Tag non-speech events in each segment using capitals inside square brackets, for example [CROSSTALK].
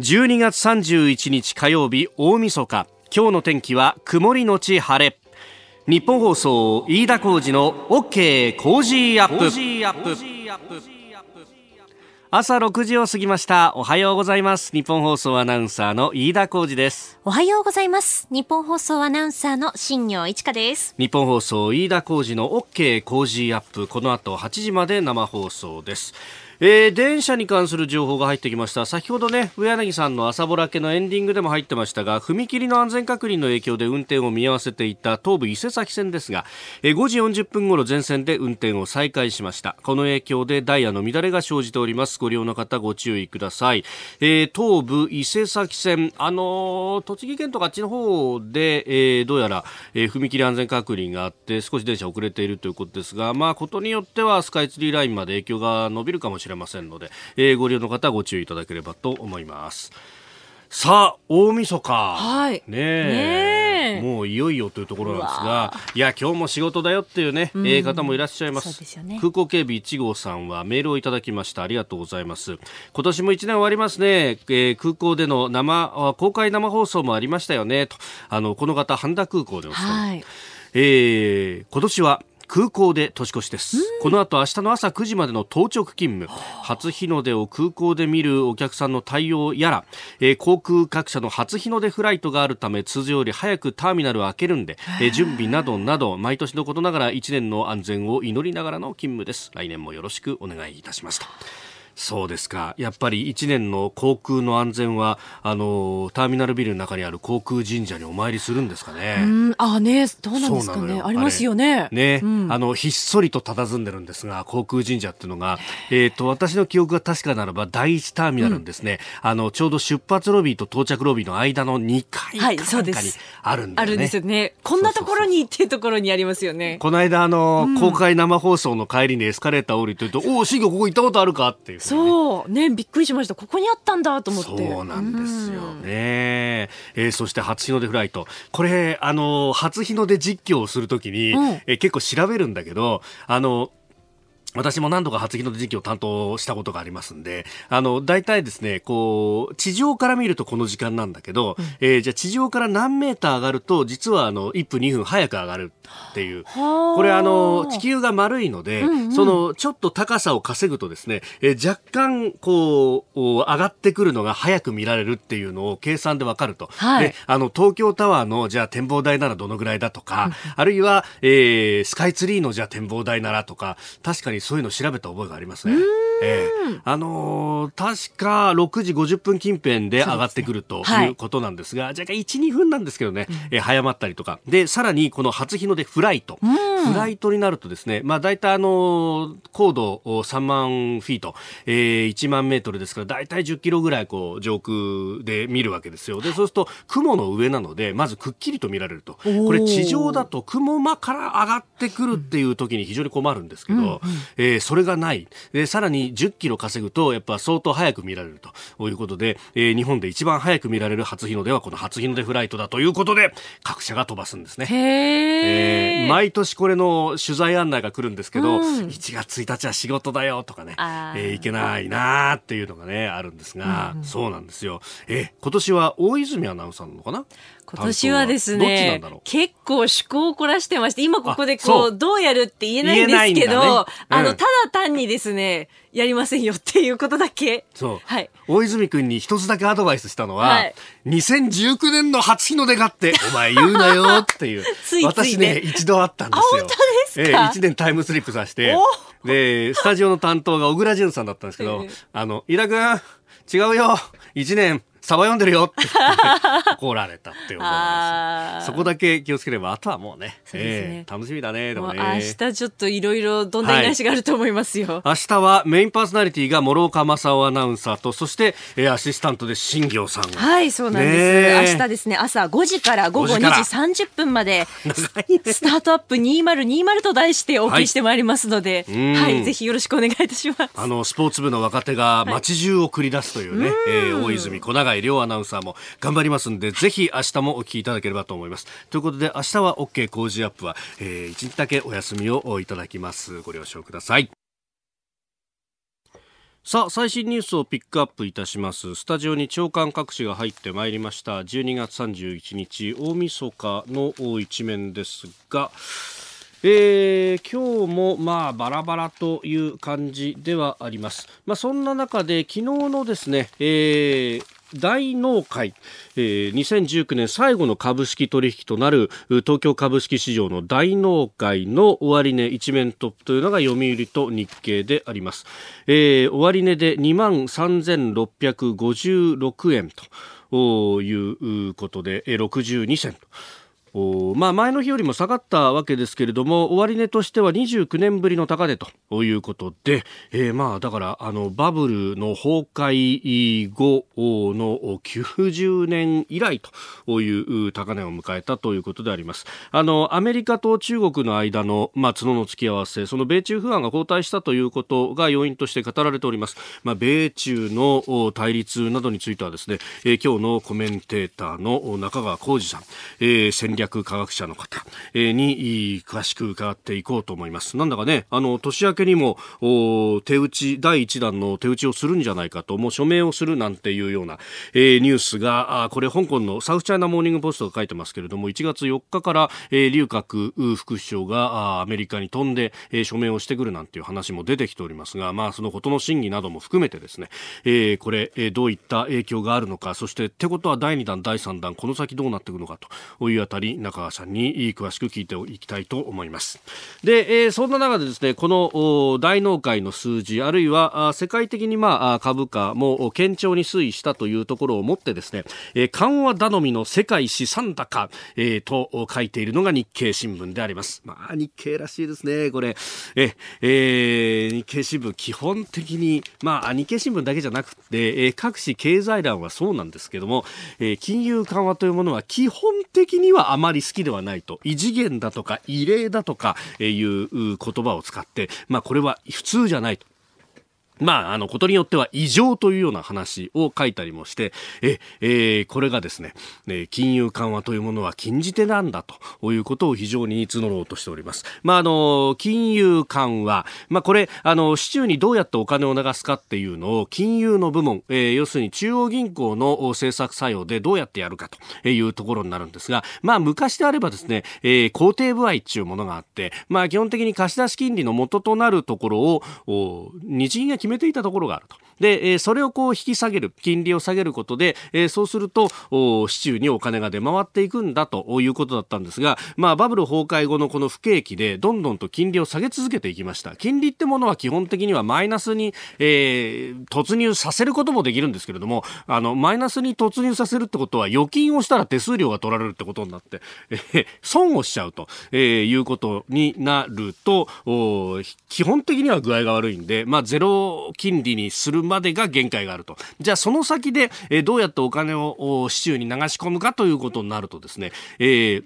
12月31日火曜日大晦日。今日の天気は曇りのち晴れ。日本放送飯田浩二の OK 工事アップ。朝6時を過ぎました。おはようございます。日本放送アナウンサーの飯田浩二です。おはようございます。日本放送アナウンサーの新業一華です。日本放送飯田浩二の OK 工事アップ。この後8時まで生放送ですえー、電車に関する情報が入ってきました。先ほどね上柳さんの朝ぼらけのエンディングでも入ってましたが踏切の安全確認の影響で運転を見合わせていた東武伊勢崎線ですが、えー、5時40分ごろ全線で運転を再開しました。この影響でダイヤの乱れが生じております。ご利用の方ご注意ください、えー、東武伊勢崎線あのー、栃木県とかあっちの方で、えー、どうやら、えー、踏切安全確認があって少し電車遅れているということですがまあことによってはスカイツリーラインまで影響が伸びるかもしれませんれませんので、えー、ご利用の方はご注意いただければと思います。さあ、大晦日。はい。ねえ。もういよいよというところなんですが、いや、今日も仕事だよっていうね、うん、えー、方もいらっしゃいます。すね、空港警備1号さんはメールをいただきました。ありがとうございます。今年も1年終わりますね。えー、空港での生、公開生放送もありましたよね。と、あの、この方、半田空港でお伝え。はい、えー、今年は空港で年越しです。この後明日の朝9時までの当直勤務。初日の出を空港で見るお客さんの対応やら、えー、航空各社の初日の出フライトがあるため通常より早くターミナルを開けるんで、えー、準備などなど毎年のことながら1年の安全を祈りながらの勤務です。来年もよろしくお願いいたしますとそうですか。やっぱり一年の航空の安全は、あの、ターミナルビルの中にある航空神社にお参りするんですかね。うん、あね、どうなんですかね。ありますよね。ね、うん、あの、ひっそりと佇んでるんですが、航空神社っていうのが、えっ、ー、と、私の記憶が確かならば、第一ターミナルですね、うん、あの、ちょうど出発ロビーと到着ロビーの間の2階かなんかにあるんだよね。あるんですよね。こんなところにっていうところにありますよね。この間、あの、公開生放送の帰りにエスカレーター降りてると、おお、シーここ行ったことあるかっていう、ね、そう。ねびっくりしました。ここにあったんだと思って。そうなんですよ。ね、えー、そして初日の出フライト。これあの初日の出実況をするときに、うん、えー、結構調べるんだけどあの私も何度か初日の出時期を担当したことがありますんで、あの、大体ですね、こう、地上から見るとこの時間なんだけど、うん、えー、じゃあ地上から何メーター上がると、実はあの、1分2分早く上がるっていう。これあの、地球が丸いので、うんうん、その、ちょっと高さを稼ぐとですね、えー、若干、こう、上がってくるのが早く見られるっていうのを計算でわかると。はい、で、あの、東京タワーの、じゃあ展望台ならどのぐらいだとか、うん、あるいは、えー、スカイツリーのじゃあ展望台ならとか、確かにそういうの調べた覚えがありますね。えー、あのー、確か6時50分近辺で上がってくるとい。うことなんですが、すねはい、若干1、2分なんですけどね、うん、えー、早まったりとか。で、さらにこの初日の出フライト。フライトになるとですね、まあ大体あのー、高度3万フィート、えー、1万メートルですから、大体10キロぐらいこう上空で見るわけですよ。で、そうすると雲の上なので、まずくっきりと見られると。これ地上だと雲間から上がってくるっていう時に非常に困るんですけど、うんうん、えー、それがない。で、さらに10キロ稼ぐと、やっぱ相当早く見られるということで、えー、日本で一番早く見られる初日の出はこの初日の出フライトだということで、各社が飛ばすんですね。へえー、毎年これの取材案内が来るんですけど、うん、1月1日は仕事だよとかね、えー、いけないなーっていうのがね、あるんですが、うん、そうなんですよ。えー、今年は大泉アナウンサーなのかな？今年はですね、結構趣向を凝らしてまして、今ここでこう、どうやるって言えないんですけど、ねうん、あの、ただ単にですね、やりませんよっていうことだけ。そう。はい。大泉君に一つだけアドバイスしたのは、はい、2019年の初日の出がって、[LAUGHS] お前言うなよっていう。ついつい、ね、私ね、一度あったんですよ。本当ですか、えー、1年タイムスリップさせて、で、スタジオの担当が小倉淳さんだったんですけど、あの、井田君、違うよ。1年サバ読んでるよって。[LAUGHS] 怒られたって思います。そこだけ気をつければ、あとはもうね、ね。えー、楽しみだね、でもね。明日ちょっといろいろどんな話があると思いますよ、はい。明日はメインパーソナリティが諸岡正夫アナウンサーと、そして、えー、アシスタントで新行さんはい、そうなんです。明日ですね、朝5時から午後2時30分まで、スタートアップ2020と題してお送りしてまいりますので、はい、はい、ぜひよろしくお願いいたします。あの、スポーツ部の若手が街中を繰り出すというね、はい、えー、大泉小永井亮アナウンサーも頑張りますんで、ぜひ明日もお聞きいただければと思います。ということで、明日は OK 工事アップは、えー、一日だけお休みをいただきます。ご了承ください。さあ最新ニュースをピックアップいたしますスタジオに長官各紙が入ってまいりました12月31日大晦日の一面ですがえー、今日もまあバラバラという感じではあります。まあ、そんな中で昨日のですね、えー、大納会、えー、2019年最後の株式取引となる東京株式市場の大納会の終値一面トップというのが読売と日経であります、えー、終値で2万3656円ということで62銭と。まあ、前の日よりも下がったわけですけれども終値としては29年ぶりの高値ということで、えー、まあだからあのバブルの崩壊後の90年以来という高値を迎えたということであります。あのアメリカと中国の間の、まあ、角の付き合わせその米中不安が後退したということが要因として語られております、まあ、米中の対立などについてはですね、えー、今日のコメンテーターの中川浩二さん、えー、戦略科学者の方に詳しく伺っていこうと思います。なんだかね、あの、年明けにも手打ち、第1弾の手打ちをするんじゃないかと、もう署名をするなんていうような、えー、ニュースが、あこれ香港のサウスチャイナモーニングポストが書いてますけれども、1月4日から、えー、劉鶴副首相がアメリカに飛んで、えー、署名をしてくるなんていう話も出てきておりますが、まあ、そのことの真偽なども含めてですね、えー、これ、えー、どういった影響があるのか、そして、ってことは第2弾、第3弾、この先どうなっていくのかというあたり、中川さんに詳しく聞いていきたいと思います。で、えー、そんな中でですね、この大納会の数字、あるいは世界的にまあ株価も堅調に推移したというところをもってですね、えー、緩和頼みの世界資産高、えー、と書いているのが日経新聞であります。まあ日経らしいですね、これ。え、えー、日経新聞基本的に、まあ日経新聞だけじゃなくて、えー、各紙経済欄はそうなんですけども、えー、金融緩和というものは基本的にはあまり好きではないと異次元だとか異例だとかいう言葉を使って、まあ、これは普通じゃないと。まあ、あの、ことによっては異常というような話を書いたりもして、え、えー、これがですね、ね、金融緩和というものは禁じ手なんだということを非常に募ろうとしております。まあ、あの、金融緩和、まあ、これ、あの、市中にどうやってお金を流すかっていうのを、金融の部門、えー、要するに中央銀行の政策作用でどうやってやるかというところになるんですが、まあ、昔であればですね、えー、肯定部合っていうものがあって、まあ、基本的に貸し出し金利の元となるところを、日銀が決決めていたところがあると。で、えそれをこう引き下げる、金利を下げることで、えそうすると、市中にお金が出回っていくんだということだったんですが、まあ、バブル崩壊後のこの不景気で、どんどんと金利を下げ続けていきました。金利ってものは基本的にはマイナスに、えー、突入させることもできるんですけれども、あの、マイナスに突入させるってことは、預金をしたら手数料が取られるってことになって、えー、損をしちゃうと、えー、いうことになると、基本的には具合が悪いんで、まあ、ゼロ金利にするまでが限界があると。じゃあその先で、えどうやってお金を市中に流し込むかということになるとですね、えー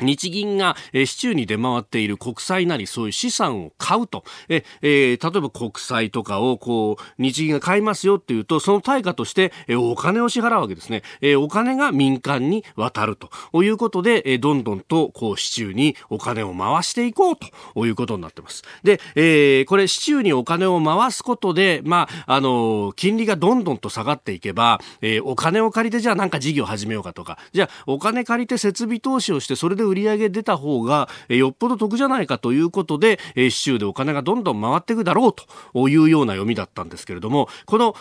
日銀が、えー、市中に出回っている国債なりそういう資産を買うと、ええー、例えば国債とかをこう日銀が買いますよっていうとその対価として、えー、お金を支払うわけですね、えー、お金が民間に渡ると。いうことで、えー、どんどんとこう市中にお金を回していこうということになってます。で、えー、これ市中にお金を回すことでまああの金利がどんどんと下がっていけば、えー、お金を借りてじゃあなんか事業始めようかとか。じゃあお金借りて設備投資をしてそれで売り上げ出た方が、えよっぽど得じゃないかということで、え市中でお金がどんどん回っていくだろうというような読みだったんですけれども、この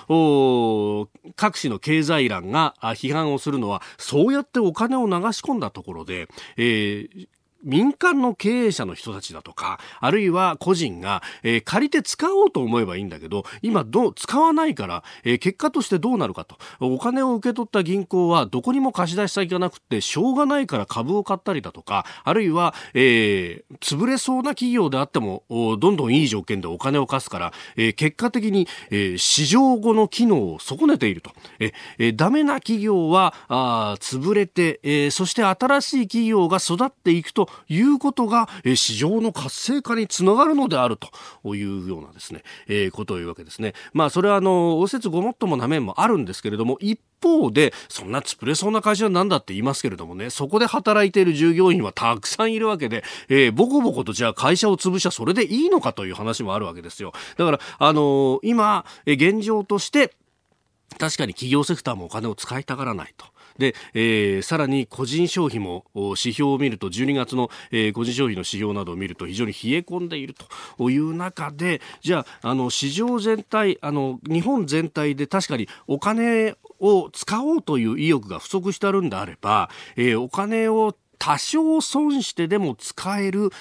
各紙の経済欄が批判をするのは、そうやってお金を流し込んだところで、えー、民間の経営者の人たちだとか、あるいは個人が、えー、借りて使おうと思えばいいんだけど、今どう、使わないから、えー、結果としてどうなるかと。お金を受け取った銀行はどこにも貸し出し先がなくて、しょうがないから株を買ったりだとか、あるいは、えー、潰れそうな企業であっても、どんどんいい条件でお金を貸すから、えー、結果的に、えー、市場後の機能を損ねていると。えー、ダメな企業は、あ潰れて、えー、そして新しい企業が育っていくということが、え、市場の活性化につながるのであるというようなですね、えー、ことを言うわけですね。まあ、それはあの、応接ごもっともな面もあるんですけれども、一方で、そんな潰れそうな会社は何だって言いますけれどもね、そこで働いている従業員はたくさんいるわけで、えー、ボコボコとじゃあ会社を潰しゃそれでいいのかという話もあるわけですよ。だから、あのー、今、現状として、確かに企業セクターもお金を使いたがらないと。で、えー、さらに個人消費も指標を見ると12月の、えー、個人消費の指標などを見ると非常に冷え込んでいるという中でじゃああの市場全体あの日本全体で確かにお金を使おうという意欲が不足してあるんであれば、えー、お金を多少損してでも使える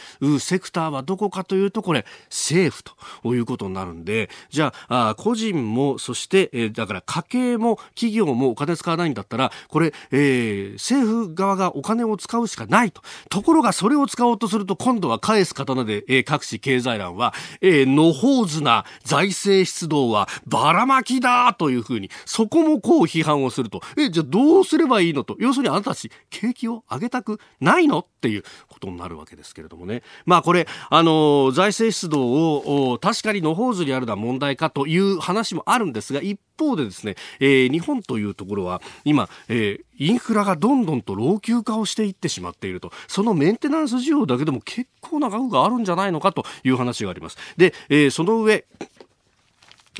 セクターはどこかというと、これ、政府ということになるんで、じゃあ、個人も、そして、え、だから家計も企業もお金使わないんだったら、これ、え、政府側がお金を使うしかないと。ところが、それを使おうとすると、今度は返す刀で、え、各種経済欄は、えー、野放図な財政出動はばらまきだというふうに、そこもこう批判をすると。え、じゃあどうすればいいのと。要するにあなたたち、景気を上げたくないの？っていうことになるわけですけれどもね。まあこれ、あの、財政出動を確かに野放図にあるのは問題かという話もあるんですが、一方でですね、えー、日本というところは今、えー、インフラがどんどんと老朽化をしていってしまっていると。そのメンテナンス需要だけでも結構な額があるんじゃないのかという話があります。で、えー、その上、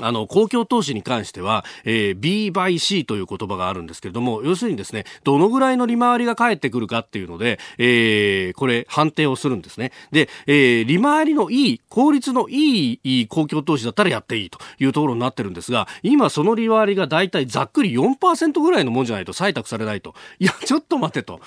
あの、公共投資に関しては、えー、B by C という言葉があるんですけれども、要するにですね、どのぐらいの利回りが返ってくるかっていうので、えー、これ、判定をするんですね。で、えー、利回りのいい、効率のいい公共投資だったらやっていいというところになってるんですが、今その利回りがだいたいざっくり4%ぐらいのもんじゃないと採択されないと。いや、ちょっと待てと。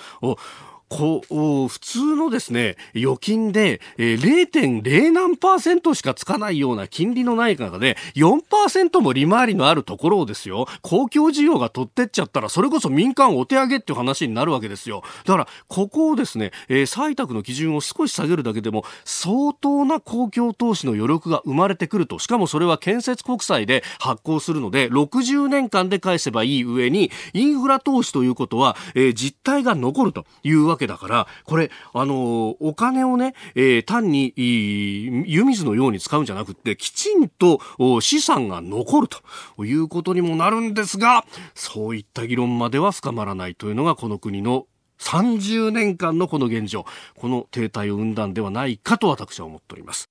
こう、普通のですね、預金で、えー、0.0何パーセントしかつかないような金利のない中で、4%も利回りのあるところをですよ、公共事業が取ってっちゃったら、それこそ民間お手上げっていう話になるわけですよ。だから、ここをですね、えー、採択の基準を少し下げるだけでも、相当な公共投資の余力が生まれてくると。しかもそれは建設国債で発行するので、60年間で返せばいい上に、インフラ投資ということは、えー、実態が残るというわけけだから、これ、あの、お金をね、えー、単に、湯水のように使うんじゃなくて、きちんと資産が残るということにもなるんですが、そういった議論までは深まらないというのがこの国の30年間のこの現状、この停滞を生んだんではないかと私は思っております。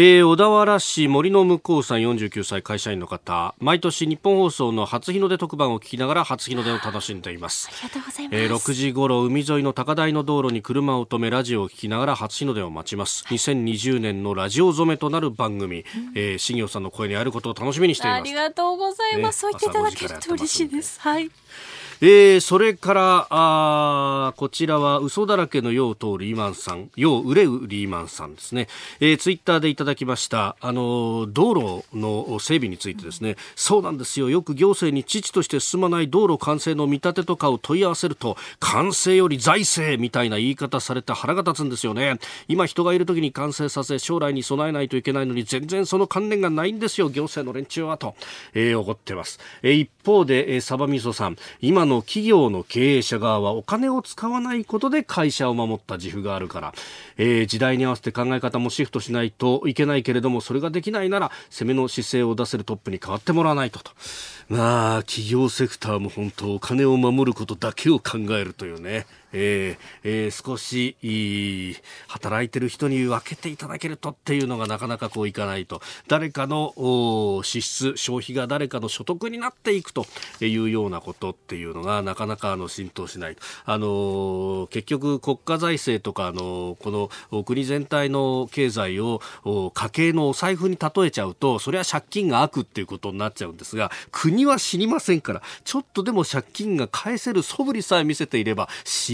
えー、小田原市森の向こうさん49歳会社員の方。毎年日本放送の初日の出特番を聞きながら初日の出を楽しんでいます。ありがとうございます、えー、6時頃海沿いの高台の道路に車を止めラジオを聞きながら初日の出を待ちます。2020年のラジオ染めとなる番組、うん、えー、新業さんの声にあることを楽しみにしています。ありがとうございます、ね、そう言っていただけると嬉しいです。はいえー、それから、あこちらは嘘だらけのよう通リーマンさん、よう売れうリーマンさんですね。えー、ツイッターでいただきました、あの、道路の整備についてですね、そうなんですよ。よく行政に父として進まない道路完成の見立てとかを問い合わせると、完成より財政みたいな言い方されて腹が立つんですよね。今人がいる時に完成させ、将来に備えないといけないのに、全然その関連がないんですよ、行政の連中はと、えー、怒ってます。えー、一方で、えー、サバミソさん、今の企業の経営者側はお金を使わないことで会社を守った自負があるから、えー、時代に合わせて考え方もシフトしないといけないけれども、それができないなら、攻めの姿勢を出せるトップに変わってもらわないとと。まあ、企業セクターも本当、お金を守ることだけを考えるというね。えーえー、少しいい働いてる人に分けていただけるとっていうのがなかなかこういかないと。誰かの支出消費が誰かの所得になっていくというようなことっていうのがなかなかあの浸透しないあの結局国家財政とかあのこの国全体の経済を家計のお財布に例えちゃうとそれは借金が悪っていうことになっちゃうんですが国は知りませんからちょっとでも借金が返せる素振りさえ見せていれば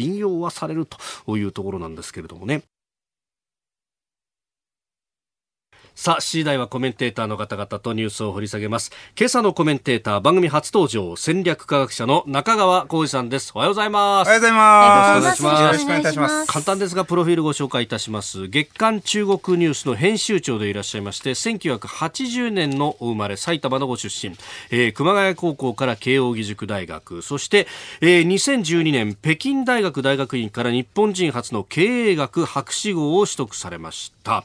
引用はされるというところなんですけれどもね。さあ、次第はコメンテーターの方々とニュースを掘り下げます。今朝のコメンテーター、番組初登場、戦略科学者の中川浩二さんです。おはようございます。おはようございます。よろしくお願いいたします。簡単ですが、プロフィールご紹介いたします。月刊中国ニュースの編集長でいらっしゃいまして、1980年のお生まれ、埼玉のご出身、えー、熊谷高校から慶応義塾大学、そして、えー、2012年、北京大学大学院から日本人初の経営学博士号を取得されました。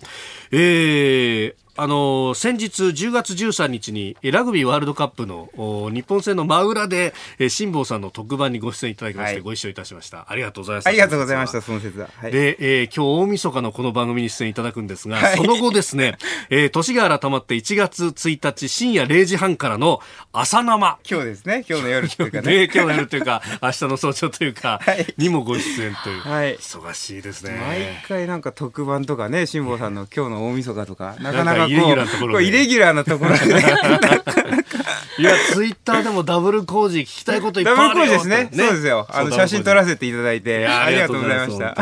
えーあの先日10月13日にラグビーワールドカップの日本戦の真裏で辛坊さんの特番にご出演いただきまして、ご一緒いたしました。ありがとうございます。ありがとうございましたその説は、はい、で、えー、今日大晦日のこの番組に出演いただくんですが、はい、その後ですね、[LAUGHS] えー、年が改まって1月1日深夜0時半からの朝生。今日ですね。今日の夜というかね。今日の夜というか [LAUGHS] 明日の早朝というか、はい、にもご出演という、はい、忙しいですね。毎回なんか特番とかね辛坊さんの今日の大晦日とかなかなかイレギュラーなところイレギュラーなところでね。[LAUGHS] いやツイッターでもダブル工事聞きたいこといっぱいあるよダブル工事ですね。そうですよ。あの写真撮らせていただいて。ありがとうございました。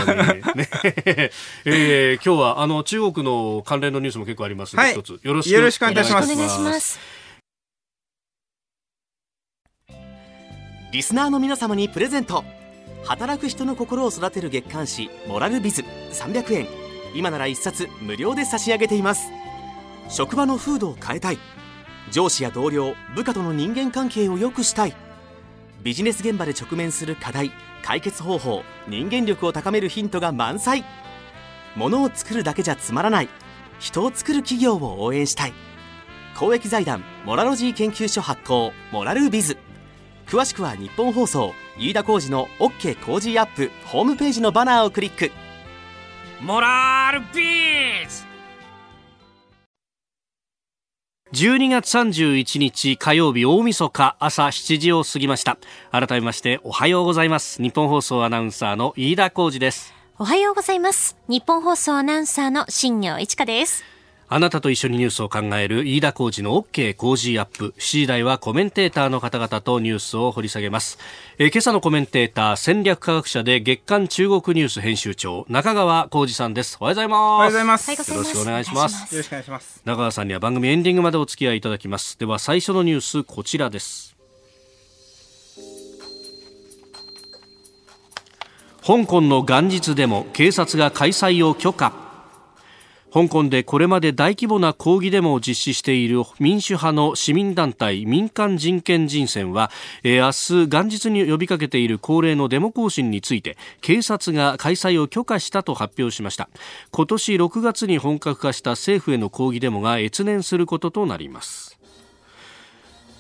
ね [LAUGHS] えー、今日はあの中国の関連のニュースも結構ありますので、はい、一つ。よろしくお願いします。お願いします。リスナーの皆様にプレゼント。働く人の心を育てる月刊誌モラルビズ300円。今なら1冊無料で差し上げています職場の風土を変えたい。上司や同僚部下との人間関係を良くしたい。ビジネス現場で直面する課題解決方法人間力を高めるヒントが満載。ものを作るだけじゃつまらない。人を作る企業を応援したい。公益財団モラロジー研究所発行モラルビズ。詳しくは日本放送飯田浩司の OK 工事アップホームページのバナーをクリック。モラルビズ！12月31日火曜日大晦日朝7時を過ぎました。改めましておはようございます。日本放送アナウンサーの飯田浩二です。おはようございます。日本放送アナウンサーの新業一華です。あなたと一緒にニュースを考える飯田浩二の OK 工事アップ。7時台はコメンテーターの方々とニュースを掘り下げます。えー、今朝のコメンテーター、戦略科学者で月刊中国ニュース編集長、中川浩二さんです。おはようございます。おはようございます。よろしくお願いします。よろしくお願いします。中川さんには番組エンディングまでお付き合いいただきます。では最初のニュース、こちらです。香港の元日でも警察が開催を許可。香港でこれまで大規模な抗議デモを実施している民主派の市民団体民間人権人選は、えー、明日元日に呼びかけている恒例のデモ行進について警察が開催を許可したと発表しました。今年6月に本格化した政府への抗議デモが越年することとなります。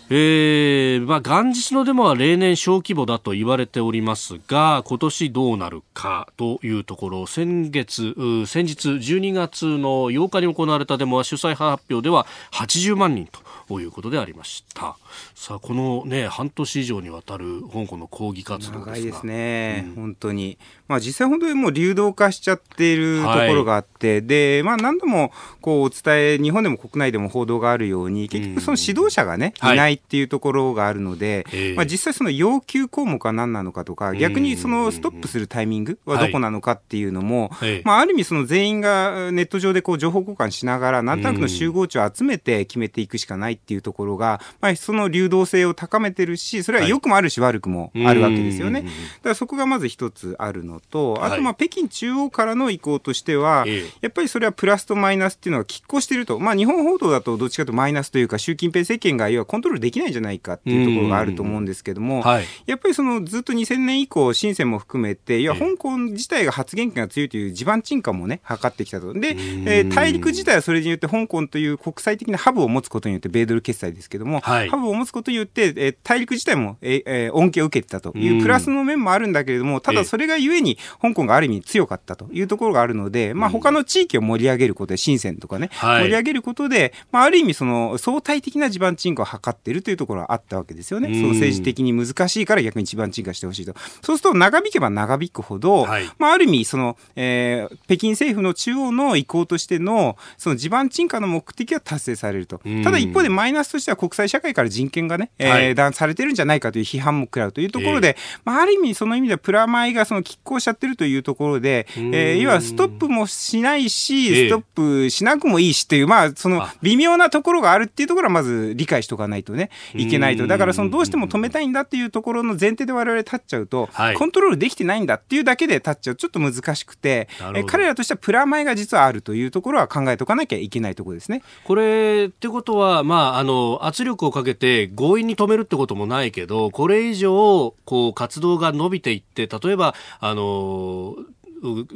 えー、まあ、元日のデモは例年小規模だと言われておりますが、今年どうなるかというところ、先月、先日12月の8日に行われたデモは主催派発表では80万人とということでありました。さあこのね半年以上にわたる香港の抗議活動長いですね、うん、本当に。まあ実際本当にもう流動化しちゃっているところがあって、はい、でまあ何度もこうお伝え日本でも国内でも報道があるように結局その指導者がね、うん、いないっていうところがあるので、はい、まあ実際その要求項目は何なのかとか逆にそのストップするタイミングはどこなのかっていうのも、はい、まあある意味その全員がネット上でこう情報交換しながらなんとなくの集合値を集めて決めていくしかないっていうところが、まあ、その流動性を高めてるし、それは良くもあるし悪くもあるわけですよね。だからそこがまず一つあるのと、あとまあ北京中央からの意向としては、やっぱりそれはプラスとマイナスっていうのが拮抗していると、まあ日本報道だとどっちかというとマイナスというか、習近平政権が要はコントロールできないんじゃないかっていうところがあると思うんですけども、やっぱりそのずっと2000年以降、深センも含めて、いや、香港自体が発言権が強いという地盤沈下もね、図ってきたと。で、えー、大陸自体はそれによって香港という国際的なハブを持つことによって、米ドル決済ですけども、はい、ハブを持つことによって、えー、大陸自体も、え恩恵を受けてたというプラスの面もあるんだけれども、ただそれがゆえに香港がある意味強かったというところがあるので、まあ他の地域を盛り上げることで、深センとかね、はい、盛り上げることで、まあある意味その相対的な地盤沈下を図っているというところはあったわけですよね。その政治的に難しいから逆に地盤沈下してほしいと。そうすると長引けば長引くほど、はい、まあある意味その、えー、北京政府の中央の意向としてのその地盤沈下の目的は達成されると。ただ一方でマイナスとしては国際社会から人権がね、えー、断されてるんじゃないかという批判も食らうというところで、えー、まあ、ある意味その意味ではプラマイがその拮抗しちゃってるというところで、えー、要はストップもしないし、ストップしなくもいいしっていう、まあ、その微妙なところがあるっていうところはまず理解しておかないとね、いけないと。だからそのどうしても止めたいんだっていうところの前提で我々立っちゃうと、はい、コントロールできてないんだっていうだけで立っちゃうちょっと難しくて、え彼らとしてはプラマイが実はあるというところは考えておかなきゃいけないところですね。これってことは、まあ、あの圧力をかけて強引に止めるってこともないけど、これ以上こう活動が伸びていって、例えばあの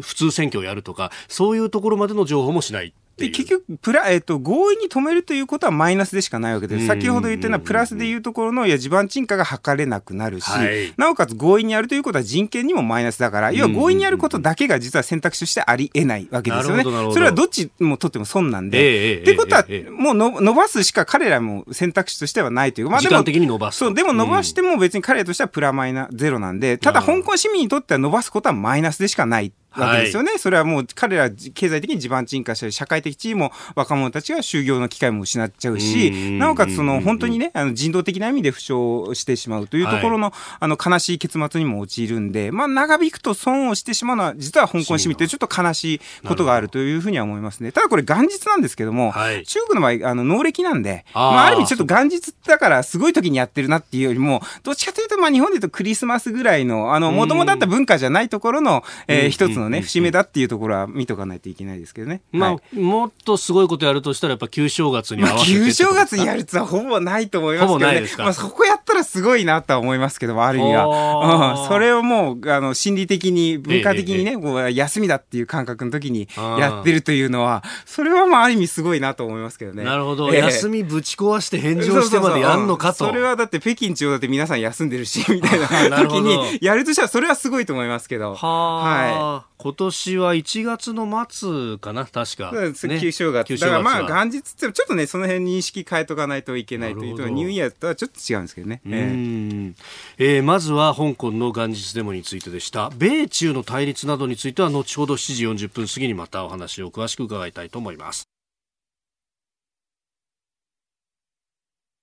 普通選挙をやるとか、そういうところまでの情報もしない。で結局プラ、えーと、強引に止めるということはマイナスでしかないわけです。先ほど言ったようなプラスでいうところのいや地盤沈下が図れなくなるし、はい、なおかつ強引にやるということは人権にもマイナスだから、要は強引にやることだけが実は選択肢としてありえないわけですよね。それはどっちもとっても損なんで。えー、ってことは、えー、もうの伸ばすしか彼らも選択肢としてはないという。まあ、でも伸ばすそうでも伸ばしても別に彼らとしてはプラマイナゼロなんで、ただ香港市民にとっては伸ばすことはマイナスでしかない。わけですよね、はい、それはもう彼ら経済的に地盤沈下したり社会的地位も若者たちが就業の機会も失っちゃうしなおかつその本当にねあの人道的な意味で負傷してしまうというところのはい、あの悲しい結末にも陥るんで、まあ、長引くと損をしてしまうのは実は香港市民ってちょっと悲しいことがあるというふうには思いますね。ただこれ元日なんですけども、はい、中国の場合あの農暦なんであ,、まあ、ある意味ちょっと元日だからすごい時にやってるなっていうよりもどっちかというとまあ日本でいうとクリスマスぐらいのもともとあった文化じゃないところの、えー、一つのね節目だっていうところは見とかないといけないですけどね。まあ、はい、もっとすごいことやるとしたら、やっぱ旧正月に合わせて、まあ、旧正月にやるつはほぼないと思いますけどね。まあ、そこやったらすごいなとは思いますけども、ある意味は。うん、それをもう、あの、心理的に、文化的にね、ええ、こう休みだっていう感覚の時にやってるというのは、それはまあ、ある意味すごいなと思いますけどね。なるほど。え、休みぶち壊して返上してまでやんのかと。それはだって北京中央だって皆さん休んでるし、みたいな時にやるとしたら、それはすごいと思いますけど。はい。今年は1月の末かな、確か。ね、旧正月。だからまあ、元日ってちょっとね、その辺認識変えとかないといけないというと、ニューイヤーとはちょっと違うんですけどね。えー、えー、まずは香港の元日デモについてでした。米中の対立などについては、後ほど7時40分過ぎにまたお話を詳しく伺いたいと思います。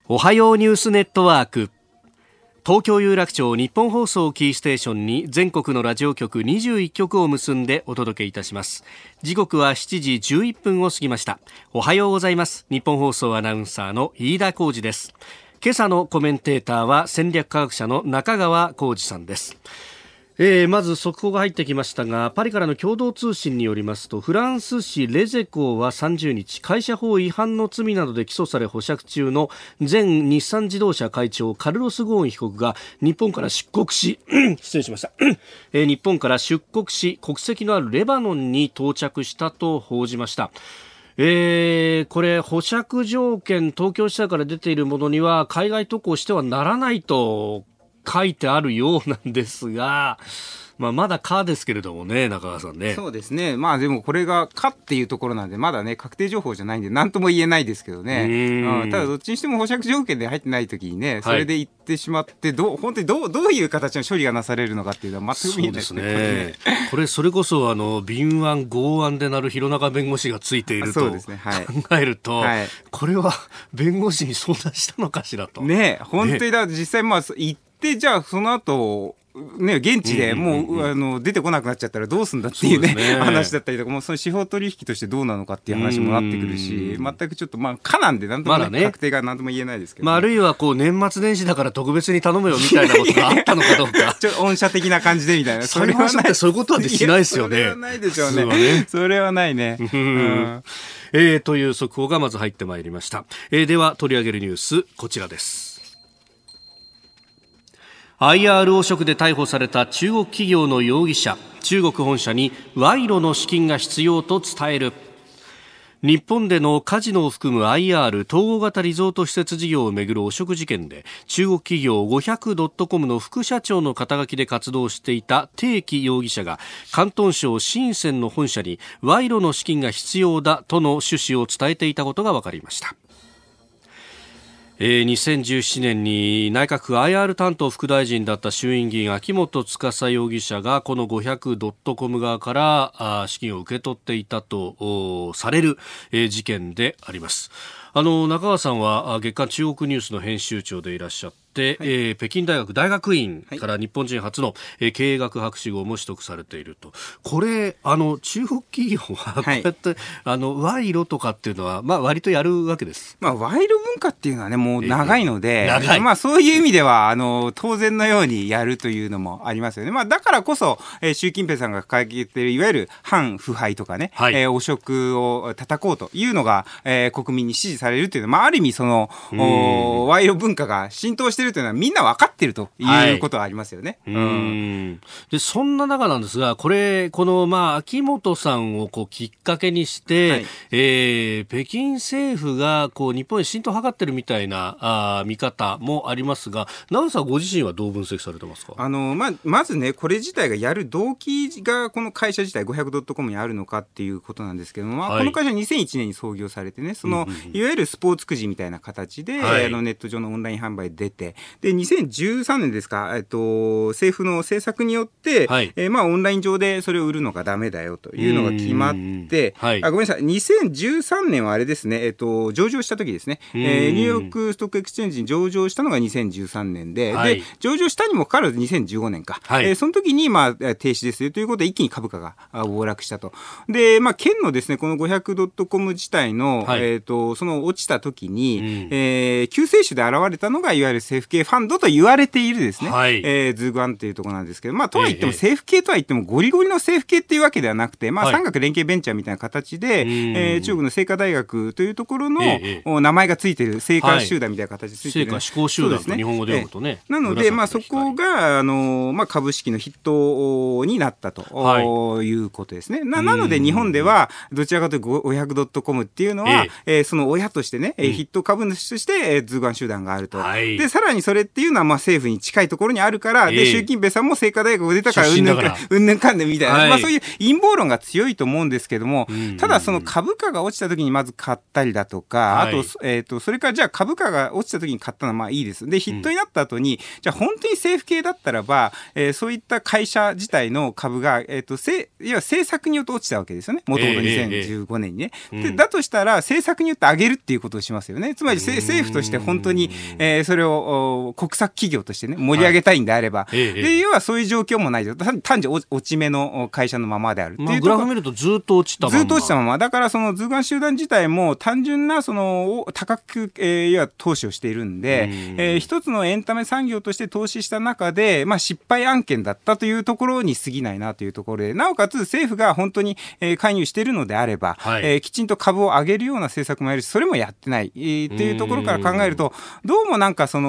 おはようニュースネットワーク。東京有楽町日本放送キーステーションに全国のラジオ局21局を結んでお届けいたします。時刻は7時11分を過ぎました。おはようございます。日本放送アナウンサーの飯田浩二です。今朝のコメンテーターは戦略科学者の中川浩二さんです。えー、まず速報が入ってきましたがパリからの共同通信によりますとフランス紙レゼコは30日会社法違反の罪などで起訴され保釈中の前日産自動車会長カルロス・ゴーン被告が日本から出国し [CLEARS THROAT] 失礼しました、[CLEARS THROAT] えー、日本から出国し国籍のあるレバノンに到着したと報じました。えー、これ、保釈条件、東京地裁から出ているものには、海外渡航してはならないと書いてあるようなんですが、まあ、まだかですけれどもね、中川さんね。そうですね。まあでもこれがかっていうところなんで、まだね、確定情報じゃないんで、なんとも言えないですけどね。うん、ただどっちにしても保釈条件で入ってないときにね、それで行ってしまって、どう、本当にどう、どういう形の処理がなされるのかっていうのは全く見えないですね。ねこれ、それこそ、あの、敏腕、剛腕でなる弘中弁護士がついていると、ねはい、考えると、はい、これは弁護士に相談したのかしらと。ね本当にだ、実際まあ、行じゃあその後、ね、現地でもう,、あの出てこなくなっちゃったらどうすんだっていうね、ね話だったりとか、もうその司法取引としてどうなのかっていう話もなってくるし、全くちょっと、まあ、かなんで、なんとも、ね、確定がなんとも言えないですけど、ね、まあ、あるいはこう年末年始だから特別に頼むよみたいなことがあったのかどうか。[LAUGHS] ちょっと御社的な感じでみたいな。[LAUGHS] それはない。そういうことはしないですよね。それはないでしょうね。ねそれはないね。うん、えー、という速報がまず入ってまいりました。えー、では取り上げるニュース、こちらです。IR 汚職で逮捕された中国企業の容疑者中国本社に賄賂の資金が必要と伝える。日本でのカジノを含む IR 統合型リゾート施設事業をめぐる汚職事件で中国企業 500.com の副社長の肩書きで活動していた定期容疑者が広東省深センの本社に賄賂の資金が必要だとの趣旨を伝えていたことが分かりました。えー、2017年に内閣府 IR 担当副大臣だった衆院議員秋元司容疑者がこの 500.com 側からあ資金を受け取っていたとされる、えー、事件であります。あの中川さんは月刊中国ニュースの編集長でいらっしゃって、はい、えー、北京大学大学院から日本人初の、はい、経営学博士号も取得されていると。これあの中国企業はこうやって、はい、あの賄賂とかっていうのは、まあ、割とやるわけです、まあ、賄賂文化っていうのはねもう長いので、えー、まあ、そういう意味ではあの当然のようにやるというのもありますよね、まあ、だからこそ、えー、習近平さんが掲げているいわゆる反腐敗とかね、はい、えー、汚職を叩こうというのが、えー、国民に支持されるというのは、まあ、ある意味その賄賂文化が浸透しているというのはみんな分かっているということはありますよね。はい、うん。でそんな中なんですがこれこの、まあ、秋元さんをこうきっかけにして、はい、えー、北京政府がこう日本に浸透を図ってるみたいなあ見方もありますが長さんご自身はどう分析されてますか？あの、まあ、まずねこれ自体がやる動機がこの会社自体 500.com にあるのかっていうことなんですけども、まあ、この会社2001年に創業されてねその、いわゆるスポーツくじみたいな形で、はい、あのネット上のオンライン販売出てで2013年ですか、えっと、政府の政策によって、はい、えー、まあ、オンライン上でそれを売るのがダメだよというのが決まって、はい、あごめんなさい。2013年はあれですね、えっと、上場した時ですね、えー、 New York Stock Exchange に上場したのが2013年ではい、で上場したにもかかわらず2015年か、はい、えー、その時にまあ停止ですよということで一気に株価が暴落したと。で、まあ、県のですね、この 500.com 自体の、はい、えっ、ー、と、その落ちた時に、うん、えー、救世主で現れたのが、いわゆる政府系ファンドと言われているですね、はい、えー、ズーグワンというところなんですけど、まあ、とは言っても、政府系とは言っても、ゴリゴリの政府系っていうわけではなくて、まあ、産学連携ベンチャーみたいな形で、はい、えー、中国の清華大学というところの、えー、名前がついてる、清華集団みたいな形でついてる、はい、清華思考集団と日本語で読むとね。なので、まあ、そこが、あの、まあ、株式の筆頭になったと、はい、いうことですね。ななので、日本では、どちらかというと 500.com っていうのは、えー、その親としてね、うん、筆頭株主として、えー、図眼集団があると、はい。で、さらにそれっていうのは、まあ、政府に近いところにあるから、で、習近平さんも清華大学出たから、うんぬんか、うんぬんかんでみたいな、はい、まあ、そういう陰謀論が強いと思うんですけども、ただ、その株価が落ちた時にまず買ったりだとか、あと、えっ、ー、と、それからじゃあ株価が落ちた時に買ったのはまあいいです。で、筆頭になった後に、じゃあ本当に政府系だったらば、えー、そういった会社自体の株が、えっ、ー、と、せいわ政策によって落ちたわけですよね。もともと2015年にね。えーえー、で、だとしたら、政策によって上げるっていうことをしますよね。つまり政府として本当に、えー、それを国策企業としてね、盛り上げたいんであれば、はい、で、要はそういう状況もないと。単純落ち目の会社のままであるっていう、まあ、グラフ見るとずっと落ちたまま。ずっと落ちたまま。だからその図眼集団自体も単純なその高く、えー、要は投資をしているんで、んえー、一つのエンタメ産業として投資した中で、まあ失敗案件だったというところに過ぎないなというところで、なおかつ政府が本当に、えー、介入しているのであれば、はい、えー、きちんと株を上げるような政策もやるし、それもやってない、えー、っていうところから考えると、どうもなんかその、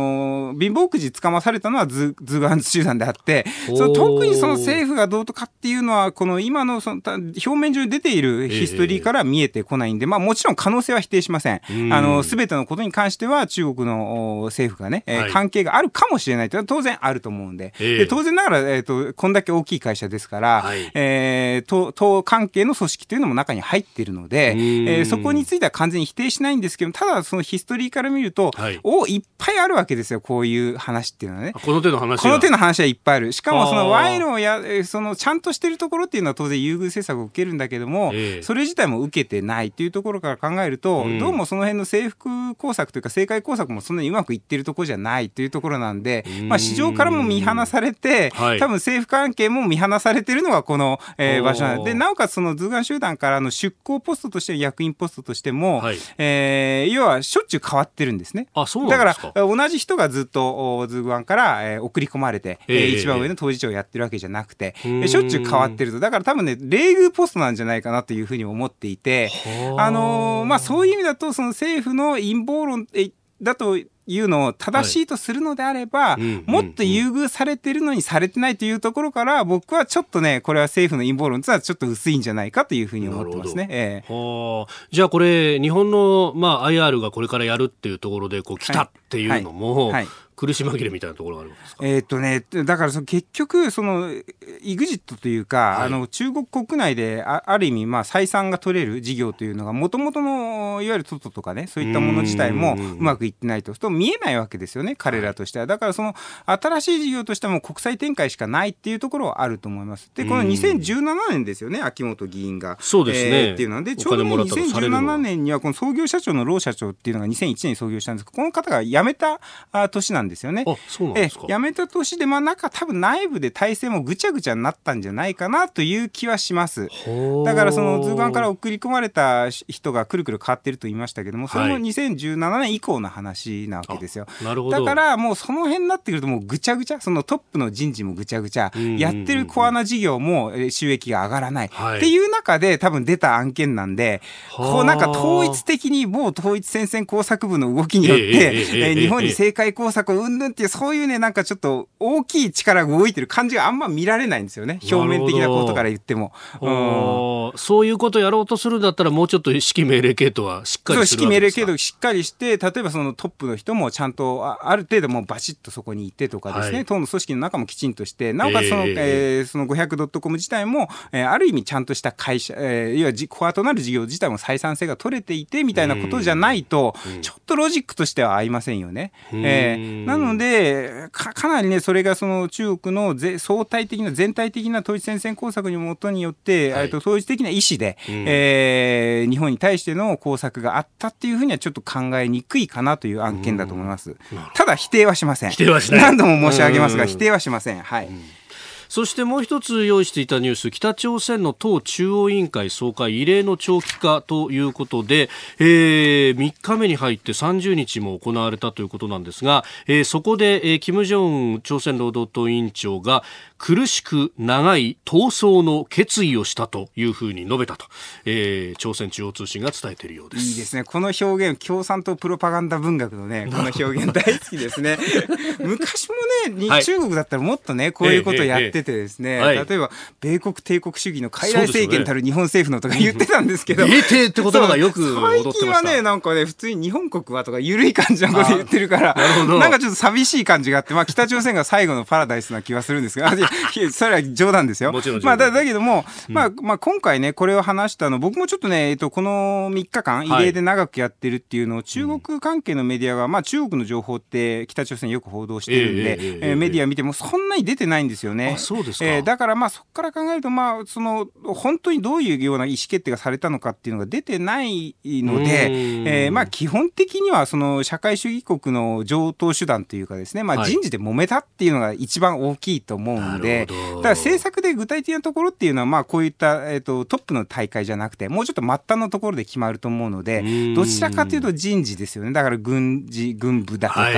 貧乏くじつかまされたのは図図眼集団であって、その特にその政府がどうとかっていうのは、この今のその表面上に出ているヒストリーから見えてこないんで、まあもちろん可能性は否定しません。あの、すべてのことに関しては中国の政府がね、はい、関係があるかもしれないというのは当然あると思うんで、で当然ながら、えっ、ー、と、こんだけ大きい会社ですから、はい、えー、党、党関係の組織というのも中に入っているので、えー、そこについては完全に否定しないんですけど、ただそのヒストリーから見ると、はい、おいっぱいあるわけですよ、こういう話っていうのはね。この手の話この手の話はいっぱいある。しかもその賄賂をや、そのちゃんとしてるところっていうのは当然優遇政策を受けるんだけども、えー、それ自体も受けてないっていうところから考えると、うん、どうもその辺の制服工作というか政界工作もそんなにうまくいってるところじゃないっていうところなんで、まあ市場からも見放されて、はい、多分政府関係も見放されてるのがこの、えー、場所なんで、なおかつその図眼集団からの出向ポストとして役員ポストとしても、はい、えー、要はしょっちゅう変わってるんですね。あ、そうだから同じ人がずっと図眼から、えー、送り込まれて、えー、一番上の当事長をやってるわけじゃなくて、えー、しょっちゅう変わってると。だから多分ね、礼遇ポストなんじゃないかなというふうに思っていて、あ。のー、まあそういう意味だと、その政府の陰謀論だというのを正しいとするのであれば、はい、もっと優遇されてるのにされてないというところから、僕はちょっとね、これは政府の陰謀論とはちょっと薄いんじゃないかというふうに思ってますね。えー、じゃあこれ、日本の、まあ、IR がこれからやるっていうところでこう来たっていうのも、はい。はい苦し紛れみたいなところがあるんですか？えー、っとね、だからその結局、その、イグジットというか、はい、あの、中国国内であ、ある意味、まあ、採算が取れる事業というのが、もともとの、いわゆるトトとかね、そういったもの自体もうまくいってないと、と見えないわけですよね、彼らとしては。だからその、新しい事業としても国際展開しかないっていうところはあると思います。で、この2017年ですよね、秋元議員が。そうですね。えー、っていうので、ちょうど2017年には、この創業社長のロー社長っていうのが2001年に創業したんですけど、この方が辞めた年なんですよね。あ、そうなんですか。辞めた年で、まあなんか多分内部で体制もぐちゃぐちゃになったんじゃないかなという気はします。だからその図鑑から送り込まれた人がくるくる変わってると言いましたけども、それも2017年以降の話なわけですよ。なるほど。だからもうその辺になってくるともうぐちゃぐちゃ、そのトップの人事もぐちゃぐちゃ、やってるコアな事業も収益が上がらない。っていう中で多分出た案件なんで、こうなんか統一的に某統一戦線工作部の動きによって、え日本に政界工作をうんぬんっていう、そういうね、なんかちょっと大きい力が動いてる感じがあんま見られないんですよね。表面的なことから言っても。うん、そういうことやろうとするんだったら、もうちょっと指揮命令系統はしっかりする指揮命令系統しっかりして、例えばそのトップの人もちゃんとある程度もうバシッとそこに行ってとかですね、はい、党の組織の中もきちんとして、なおかつその、えー、えー、その 500.com 自体も、えー、ある意味ちゃんとした会社、えー、いわゆるコアとなる事業自体も採算性が取れていてみたいなことじゃないと、ちょっとロジックとしては合いませんよね。えー、なのでか、かなりね、それがその中国のぜ相対的な、全体的な統一戦線工作にもとによって、はい、と統一的な意思で、うん、えー、日本に対しての工作があったっていうふうにはちょっと考えにくいかなという案件だと思います。ただ否定はしません。否定はしない。何度も申し上げますが、否定はしません。はい。そしてもう一つ用意していたニュース北朝鮮の党中央委員会総会異例の長期化ということで、えー、3日目に入って30日も行われたということなんですが、えー、そこで、えー、金正恩朝鮮労働党委員長が苦しく長い闘争の決意をしたというふうに述べたと、えー、朝鮮中央通信が伝えているようです。いいですね。この表現共産党プロパガンダ文学のね [LAUGHS] この表現大好きですね。[LAUGHS] 昔もね、はい、中国だったらもっとねこういうことやっててですね、えーえー、例えば米国帝国主義の傀儡政権たる日本政府のとか言ってたんですけど、米帝って言葉がよく最近はねなんかね普通に日本国はとか緩い感じのこと言ってるからなんかちょっと寂しい感じがあって、まあ、北朝鮮が最後のパラダイスな気はするんですが [LAUGHS] [LAUGHS] それは冗談ですよ。まあ、だだけども、うん、まあ、まあ、今回ね、これを話したの、僕もちょっとね、えっと、この3日間、異例で長くやってるっていうのを、中国関係のメディアが、まあ、中国の情報って北朝鮮よく報道してるんで、えー、えー、メディア見てもそんなに出てないんですよね。そうですか。えー、だから、まあ、そこから考えると、まあ、その、本当にどういうような意思決定がされたのかっていうのが出てないので、えー、まあ、基本的には、その、社会主義国の上等手段というかですね、まあ、人事で揉めたっていうのが一番大きいと思うんで、だから政策で具体的なところっていうのは、まあ、こういった、えっ、ー、と、トップの大会じゃなくて、もうちょっと末端のところで決まると思うので、どちらかというと人事ですよね。だから軍事、軍部だとか、はい、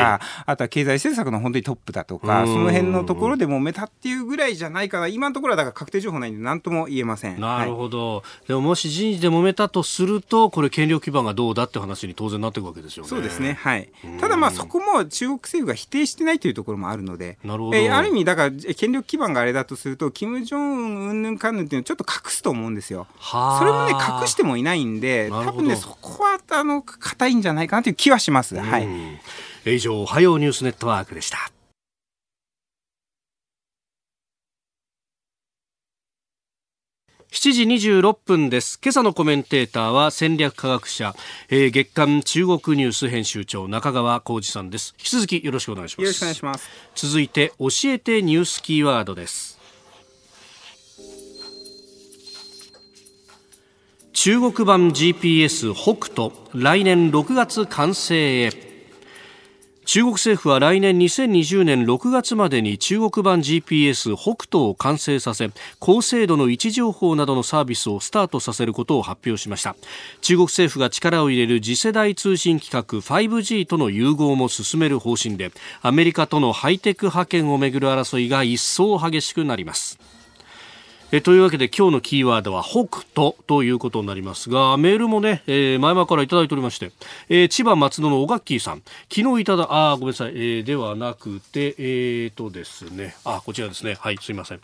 あとは経済政策の本当にトップだとか、その辺のところで揉めたっていうぐらいじゃないかな。今のところはだから確定情報ないんで何とも言えません。なるほど。はい、でももし人事で揉めたとすると、これ権力基盤がどうだって話に当然なっていくわけですよね。そうですね。はい。ただまあそこも中国政府が否定してないというところもあるので、なるほど。えー、ある意味だから権力基盤があれだとすると、金正恩うんぬんかんぬんっていうのをちょっと隠すと思うんですよ。それもね隠してもいないんで多分ねそこはあの硬いんじゃないかなという気はします。はい。以上おはようニュースネットワークでした。7時26分です。今朝のコメンテーターは戦略科学者、えー、月刊中国ニュース編集長中川浩二さんです。引き続きよろしくお願いします。よろしくお願いします。続いて教えてニュースキーワードです。中国版 GPS 北斗来年6月完成へ中国政府は来年2020年6月までに中国版 GPS 北斗を完成させ高精度の位置情報などのサービスをスタートさせることを発表しました。中国政府が力を入れる次世代通信規格 5G との融合も進める方針でアメリカとのハイテク覇権をめぐる争いが一層激しくなります。えというわけで今日のキーワードは北斗ということになりますがメールもね、えー、前々からいただいておりまして、えー、千葉松戸の小ガッキーさん。昨日いただあごめんなさい、えー、ではなくてえー、とですね。あこちらですね。はいすいません。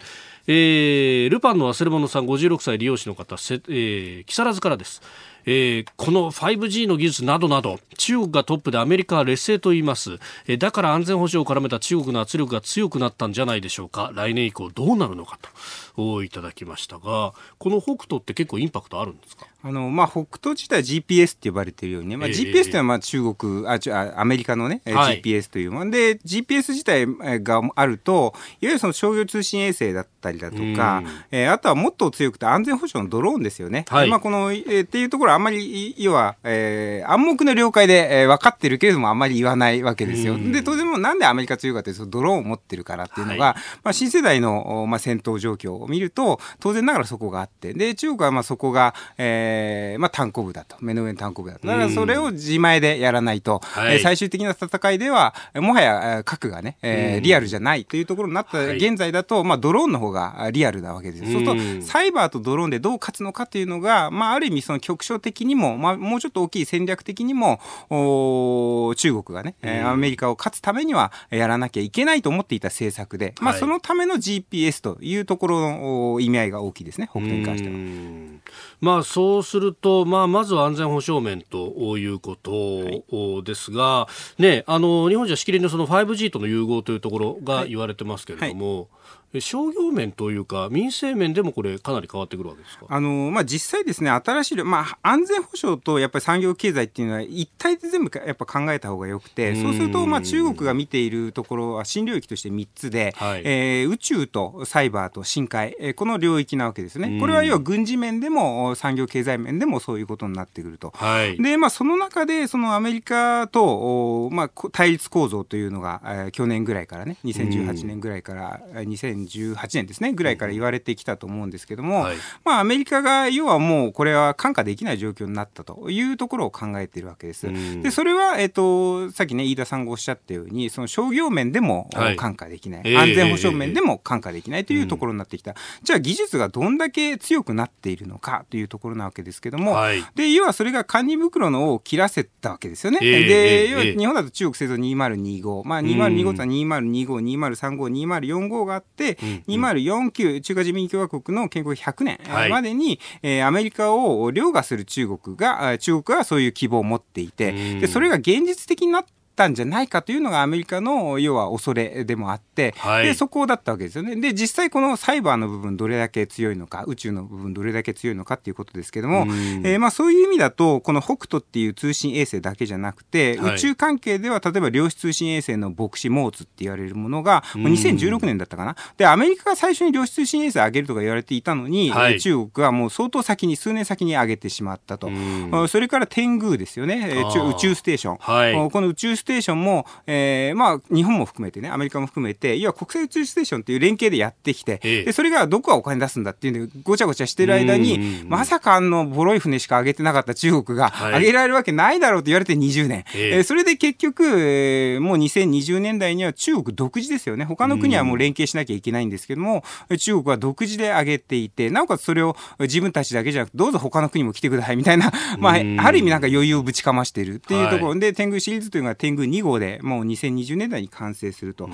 えー、ルパンの忘れ物さん56歳利用士の方せ、えー、木更津からです。えー、この 5G の技術などなど中国がトップでアメリカは劣勢と言います、えー、だから安全保障を絡めた中国の圧力が強くなったんじゃないでしょうか。来年以降どうなるのかと。いただきましたがこの北斗って結構インパクトあるんですか？あの、まあ、北斗自体 GPS って呼ばれているようにね、まあ、GPS というのはまあ中国、あ、ちアメリカのね、はい、GPS というもの。で、GPS 自体があると、いわゆるその商業通信衛星だったりだとか、えー、あとはもっと強くて安全保障のドローンですよね。はい、まあ、この、えー、っていうところあんまり、要は、えー、暗黙の了解で、えー、分かってるけれどもあんまり言わないわけですよ。で、当然もなんでアメリカ強いかというと、ドローンを持ってるからっていうのが、はい、まあ、新世代の、まあ、戦闘状況を見ると、当然ながらそこがあって、で、中国はまあそこが、えー、まあ、単行部だと。目の上の単行部だと。だからそれを自前でやらないと、はい、最終的な戦いでは、もはや核がね、えー、リアルじゃないというところになった現在だと、まあ、ドローンの方がリアルなわけです。そうすると、サイバーとドローンでどう勝つのかというのが、まあ、ある意味その局所的にも、まあ、もうちょっと大きい戦略的にも、お中国がね、えー、アメリカを勝つためにはやらなきゃいけないと思っていた政策で、まあ、そのための GPS というところの意味合いが大きいですね、北東に関しては。まあ、そうすると、まあ、まずは安全保障面ということですが、はい、ね、あの日本じゃしきりのその 5G との融合というところが言われてますけれども、はい商業面というか民生面でもこれかなり変わってくるわけですか？あの、まあ、実際ですね新しい、まあ、安全保障とやっぱり産業経済っていうのは一体で全部やっぱ考えた方がよくてそうすると、まあ、中国が見ているところは新領域として3つで、はい、えー、宇宙とサイバーと深海、えー、この領域なわけですね。これは要は軍事面でも産業経済面でもそういうことになってくると、はい、でまあ、その中でそのアメリカと、まあ、対立構造というのが、えー、去年ぐらいからね2018年ぐらいから2018年ですねぐらいから言われてきたと思うんですけども、はい、まあ、アメリカが要はもうこれは看過できない状況になったというところを考えているわけです。でそれは、えーと、さっきね飯田さんがおっしゃったようにその商業面でも看過できない、はい、安全保障面でも看過できないというところになってきた、じゃあ技術がどんだけ強くなっているのかというところなわけですけども、はい、で要はそれが堪忍袋のを切らせたわけですよね。で、要は日本だと中国製造2025、まあ、2025とは2025、2035、2045があって、2049中華人民共和国の建国100年までに、はい、アメリカを凌駕する中国が中国はそういう希望を持っていてでそれが現実的になってったんじゃないかというのがアメリカの要は恐れでもあって、はい、でそこだったわけですよね。で実際このサイバーの部分どれだけ強いのか宇宙の部分どれだけ強いのかっていうことですけども、えー、まあ、そういう意味だとこの北斗っていう通信衛星だけじゃなくて、はい、宇宙関係では例えば量子通信衛星の牧師モーツって言われるものが2016年だったかな。でアメリカが最初に量子通信衛星上げるとか言われていたのに、はい、中国はもう相当先に数年先に上げてしまったと。それから天宮ですよね。宇宙ステーション、はい、この宇宙ステーションも、えー、まあ、日本も含めてね、アメリカも含めて、いわ国際宇宙ステーションっていう連携でやってきて、でそれがどこがお金出すんだっていうんで、ごちゃごちゃしてる間に、まさかあの、ボロい船しか上げてなかった中国が、上げられるわけないだろうと言われて20年。えー、それで結局、えー、もう2020年代には中国独自ですよね。他の国はもう連携しなきゃいけないんですけども、中国は独自で上げていて、なおかつそれを自分たちだけじゃなくて、どうぞ他の国も来てくださいみたいな、まあ、ある意味なんか余裕をぶちかましてるっていうところで、はい、天狗シリーズというのは天狗2号でもう2020年代に完成すると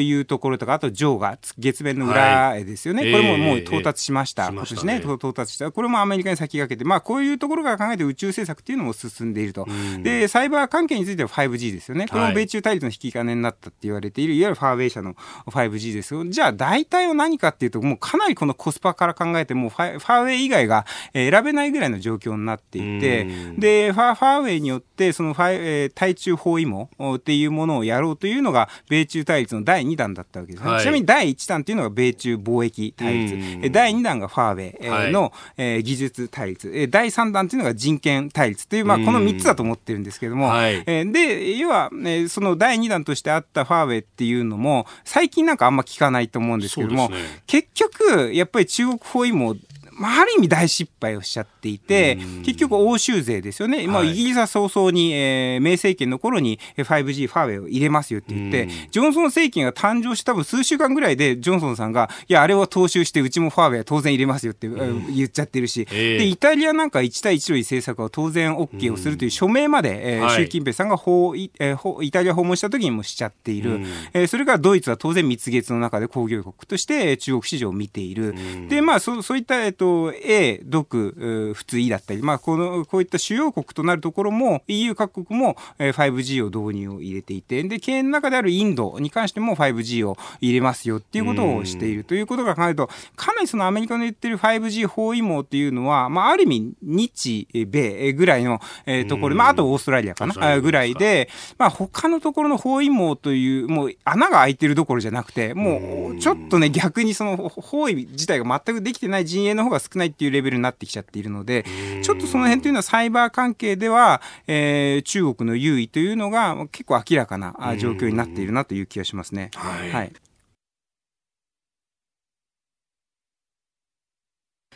いうところとか、あとジョーが月面の裏絵ですよね、はい、これももう到達しました、えー、今年ね、ね到達した、これもアメリカに先駆けて、まあ、こういうところから考えて宇宙政策っていうのも進んでいると、でサイバー関係については 5G ですよね、これも米中対立の引き金になったって言われている、いわゆるファーウェイ社の 5G ですよ、じゃあ、大体は何かっていうと、もうかなりこのコスパから考えて、もうファファーウェイ以外が選べないぐらいの状況になっていて、でファファーウェイによって、そのファ、えー、対中包囲網っていうものをやろうというのが、米中対立の第2弾だったわけですね。はい、ちなみに第1弾っていうのが米中貿易対立。え第2弾がファーウェイの、はい、えー、技術対立。え第3弾っていうのが人権対立という、まあ、この3つだと思ってるんですけども、はい、えー、で、要は、ね、その第2弾としてあったファーウェイっていうのも、最近なんかあんま聞かないと思うんですけども、ね、結局、やっぱり中国包囲網まあ、ある意味大失敗をしちゃっていて、結局欧州勢ですよね。まあ、イギリスは早々に、えー、明政権の頃に 5G ファーウェイを入れますよって言って、ジョンソン政権が誕生した多分数週間ぐらいで、ジョンソンさんが、いや、あれを踏襲して、うちもファーウェイ当然入れますよって言っちゃってるし、で、イタリアなんか1対1の政策は当然 OK をするという署名まで、えー、習近平さんが訪、えー、イタリア訪問した時にもしちゃっている。えー、それからドイツは当然蜜月の中で工業国として中国市場を見ている。で、まあ、そそういった、えっとと、A、独、普通 E だったり、まあ、この、こういった主要国となるところも、EU 各国も 5G を導入を入れていて、で、経営の中であるインドに関しても 5G を入れますよっていうことをしているということが考えると、かなりそのアメリカの言ってる 5G 包囲網っていうのは、まあ、ある意味、日米ぐらいの、えー、ところ、まあ、あとオーストラリアかな、ぐらいで、まあ、他のところの包囲網という、もう穴が開いてるどころじゃなくて、もう、ちょっとね、逆にその包囲自体が全くできてない陣営の方が少ないっていうレベルになってきちゃっているので、ちょっとその辺というのはサイバー関係では、えー、中国の優位というのが結構明らかな状況になっているなという気がしますね。はい、はい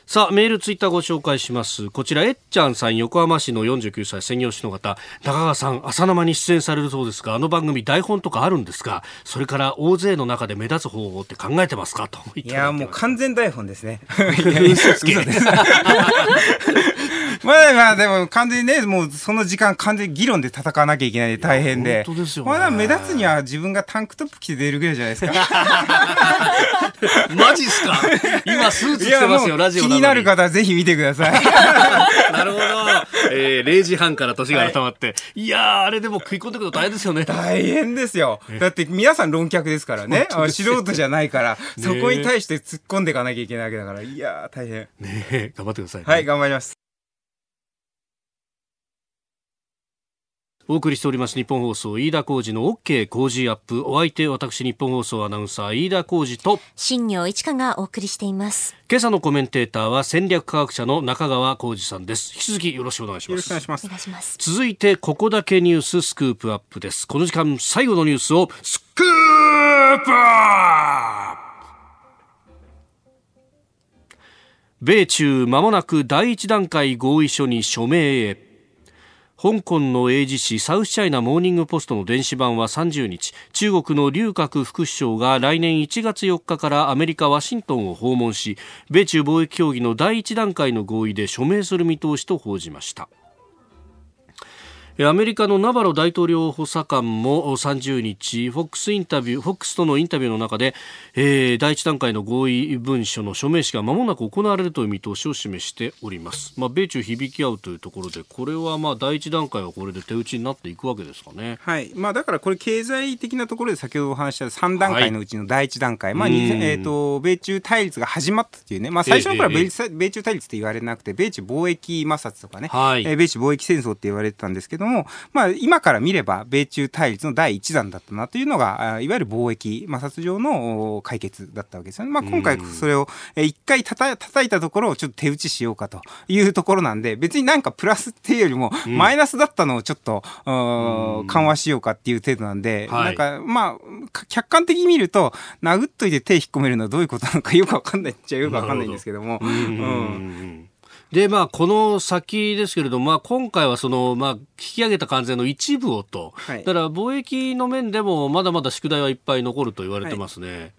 さあ、メール、ツイッターご紹介します。こちら、えっちゃんさん、横浜市の49歳専業主の方、中川さん、朝生に出演されるそうですが、あの番組、台本とかあるんですかそれから大勢の中で目立つ方法って考えてますか？といや、もう完全台本ですね。[LAUGHS] 嘘つけ。まあまあでも完全にね、もうその時間完全に議論で戦わなきゃいけないで大変で。本当ですよ、ね、まだ目立つには自分がタンクトップ着て出るぐらいじゃないですか。[LAUGHS] マジっすか？今スーツ着てますよ、ラジオ気になる方はぜひ見てください。[LAUGHS] なるほど。えー、0時半から年が改まって。はい、いやー、あれでも食い込んでくると大変ですよね。大変ですよ。だって皆さん論客ですからね。素人じゃないから、そこに対して突っ込んでいかなきゃいけないわけだから。いやー、大変。ね頑張ってください、ね、はい、頑張ります。お送りしております日本放送飯田浩二の OK 工事アップ。お相手私日本放送アナウンサー飯田浩二と新業一華がお送りしています。今朝のコメンテーターは戦略科学者の中川浩二さんです。引き続きよろしくお願いします。よろしくお願いします。続いてここだけニューススクープアップです。この時間最後のニュースをスクープアップ。米中間もなく第一段階合意書に署名へ香港の英字紙サウスチャイナモーニングポストの電子版は30日。中国の劉鶴副首相が来年1月4日からアメリカ・ワシントンを訪問し米中貿易協議の第一段階の合意で署名する見通しと報じました。アメリカのナバロ大統領補佐官も30日、フォックスインタビュー、フォックスとのインタビューの中で、えー、第一段階の合意文書の署名式が間もなく行われるという見通しを示しております。まあ、米中響き合うというところで、これはまあ第一段階はこれで手打ちになっていくわけですかね。はい。まあ、だからこれ経済的なところで先ほどお話した3段階のうちの第一段階、はい、まあ、えっ、ー、と、米中対立が始まったっていうね、まあ、最初の頃は米,、中対立って言われなくて、米中貿易摩擦とかね、はい、えー、米中貿易戦争って言われてたんですけども、まあ、今から見れば、米中対立の第一弾だったなというのが、いわゆる貿易摩擦上の解決だったわけですよね。まあ、今回それを一回たた叩いたところをちょっと手打ちしようかというところなんで、別になんかプラスっていうよりも、マイナスだったのをちょっと、緩和しようかっていう程度なんで、なんか、まあ、客観的に見ると、殴っといて手引っ込めるのはどういうことなのかよくわかんないっちゃよくわかんないんですけども。うんで、まあ、この先ですけれども、まあ、今回はその、まあ、引き上げた関税の一部をと、はい、だから貿易の面でもまだまだ宿題はいっぱい残ると言われてますね。はい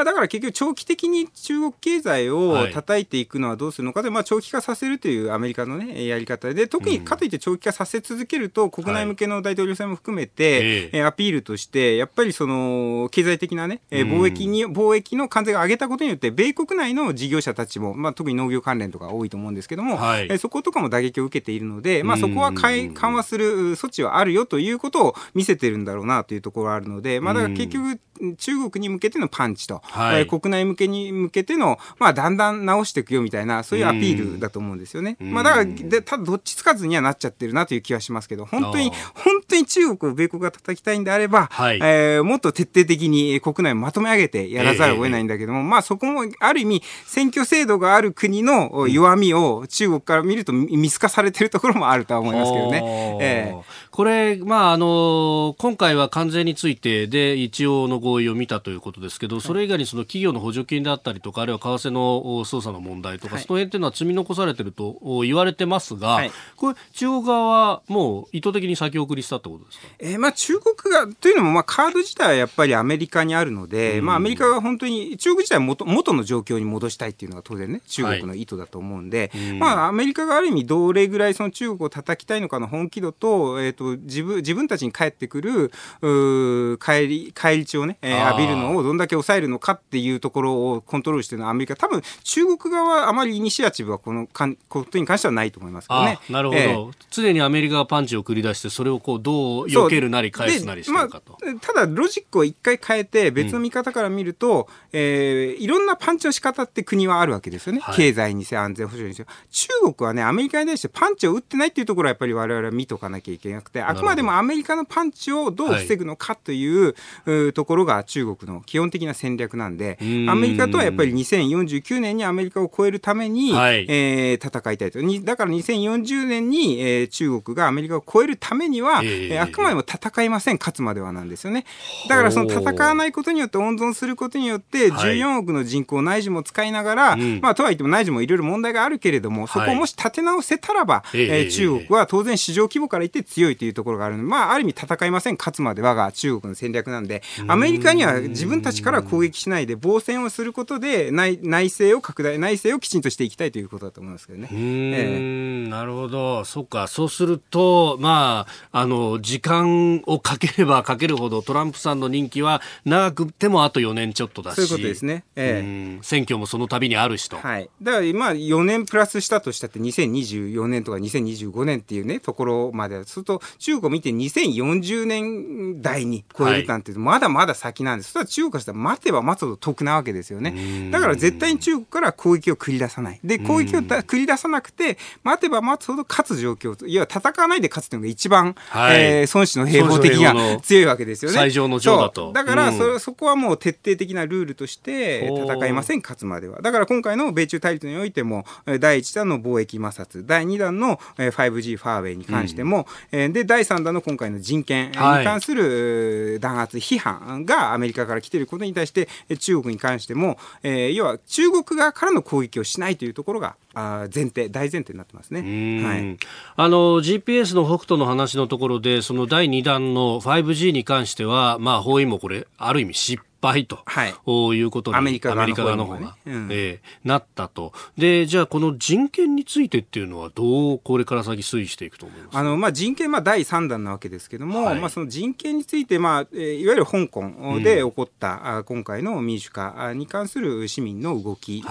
まあ、だから結局長期的に中国経済を叩いていくのはどうするのかで、まあ、長期化させるというアメリカの、ね、やり方で特にかといって長期化させ続けると、国内向けの大統領選も含めて、はアピールとしてやっぱりその経済的な、ね、貿易に貿易の関税が上げたことによって米国内の事業者たちも、まあ、特に農業関連とか多いと思うんですけども、はい、そことかも打撃を受けているので、まあ、そこは緩和する措置はあるよということを見せてるんだろうなというところがあるので、まあ、だから結局中国に向けてのパンチと、はい、国内向けに向けての、まあ、だんだん直していくよみたいな、そういうアピールだと思うんですよね。まあ、だからで、ただどっちつかずにはなっちゃってるなという気はしますけど、本当に、本当に中国を米国が叩きたいんであれば、はい、えー、もっと徹底的に国内をまとめ上げてやらざるを得ないんだけども、えー、まあ、そこもある意味、選挙制度がある国の弱みを中国から見ると見透かされてるところもあるとは思いますけどね。えー、これ、まあ、あの、今回は関税についてで一応の合意を見たということですけど、それ以外にその企業の補助金であったりとか、あるいは為替の操作の問題とか、はい、その辺っていうのは積み残されてると言われてますが、はい、これ、中国側はもう意図的に先送りしたってことですか、えー、まあ中国が、というのも、まあカード自体はやっぱりアメリカにあるので、うん、まあアメリカが本当に、中国自体は元元の状況に戻したいっていうのが当然ね、中国の意図だと思うんで、はい、まあアメリカがある意味どれぐらいその中国を叩きたいのかの本気度と、えっ、ー、と、自分、自分たちに返ってくる、う帰り、返り血をね、えー、浴びるのをどんだけ抑えるのかっていうところをコントロールしているのはアメリカ、多分中国側はあまりイニシアチブはこのかんことに関してはないと思いますけどね。なるほど、えー、常にアメリカがパンチを繰り出して、それをこうどう避けるなり返すなりしてるかと。まあ、ただ、ロジックを一回変えて、別の見方から見ると、うん、えー、いろんなパンチの仕方って国はあるわけですよね。はい、経済にせよ、安全保障にせよ。中国はね、アメリカに対してパンチを打ってないっていうところはやっぱり我々は見とかなきゃいけなくて、あくまでもアメリカのパンチをどう防ぐのかという、はい、ところが中国の基本的な戦略なんで、アメリカとはやっぱり2049年にアメリカを超えるために、はい、えー、戦いたいと。だから2040年に、えー、中国がアメリカを超えるためには、えー、あくまでも戦いません、勝つまではなんですよね。だからその戦わないことによって温存することによって、14億の人口、内需も使いながら、まあ、とはいっても内需もいろいろ問題があるけれども、そこをもし立て直せたらば、えー、中国は当然市場規模から言って強いというところがあるの。で、まあ、ある意味戦いません、勝つまではが中国の戦略なんで、アメリカには自分たちから攻撃しないで、防戦をすることで内、内政を拡大、内政をきちんとしていきたいということだと思いますけどね。えー、なるほど。そっか。そうすると、まあ、あの、時間をかければかけるほど、トランプさんの任期は長くてもあと4年ちょっとだし。そういうことですね。えー、選挙もその度にあるしと。はい。だから、まあ、4年プラスしたとしたって、2024年とか2025年っていうね、ところまで、すると、中国を見て2040年代に超えるなんて、まだまだ先なんです。そしたら中国からしたら待てば待つほど得なわけですよね。だから絶対に中国から攻撃を繰り出さない。で、攻撃を繰り出さなくて、待てば待つほど勝つ状況、いや、戦わないで勝つというのが一番、はい、えー、孫子の兵法的には強いわけですよね。最上の上だと。だからそ、うん、そこはもう徹底的なルールとして戦いません、勝つまでは。だから今回の米中対立においても、第1弾の貿易摩擦、第2弾の 5G ファーウェイに関しても、うん、で、第3弾の今回の人権に関する弾圧批判がアメリカから来ていることに対して、中国に関しても、えー、要は中国側からの攻撃をしないというところがあ前提大前提になってますね、はい、あの GPS の北斗の話のところでその第2弾の 5G に関しては、まあ、包囲もこれある意味失倍と、はい、いうことにアメリカ側の方が、うん、えー、なったと。でじゃあこの人権についてっていうのはどうこれから先推移していくと思います？あの、まあ、人権、まあ、第3弾なわけですけども、はい、まあ、その人権について、まあえー、いわゆる香港で起こった、うん、今回の民主化に関する市民の動き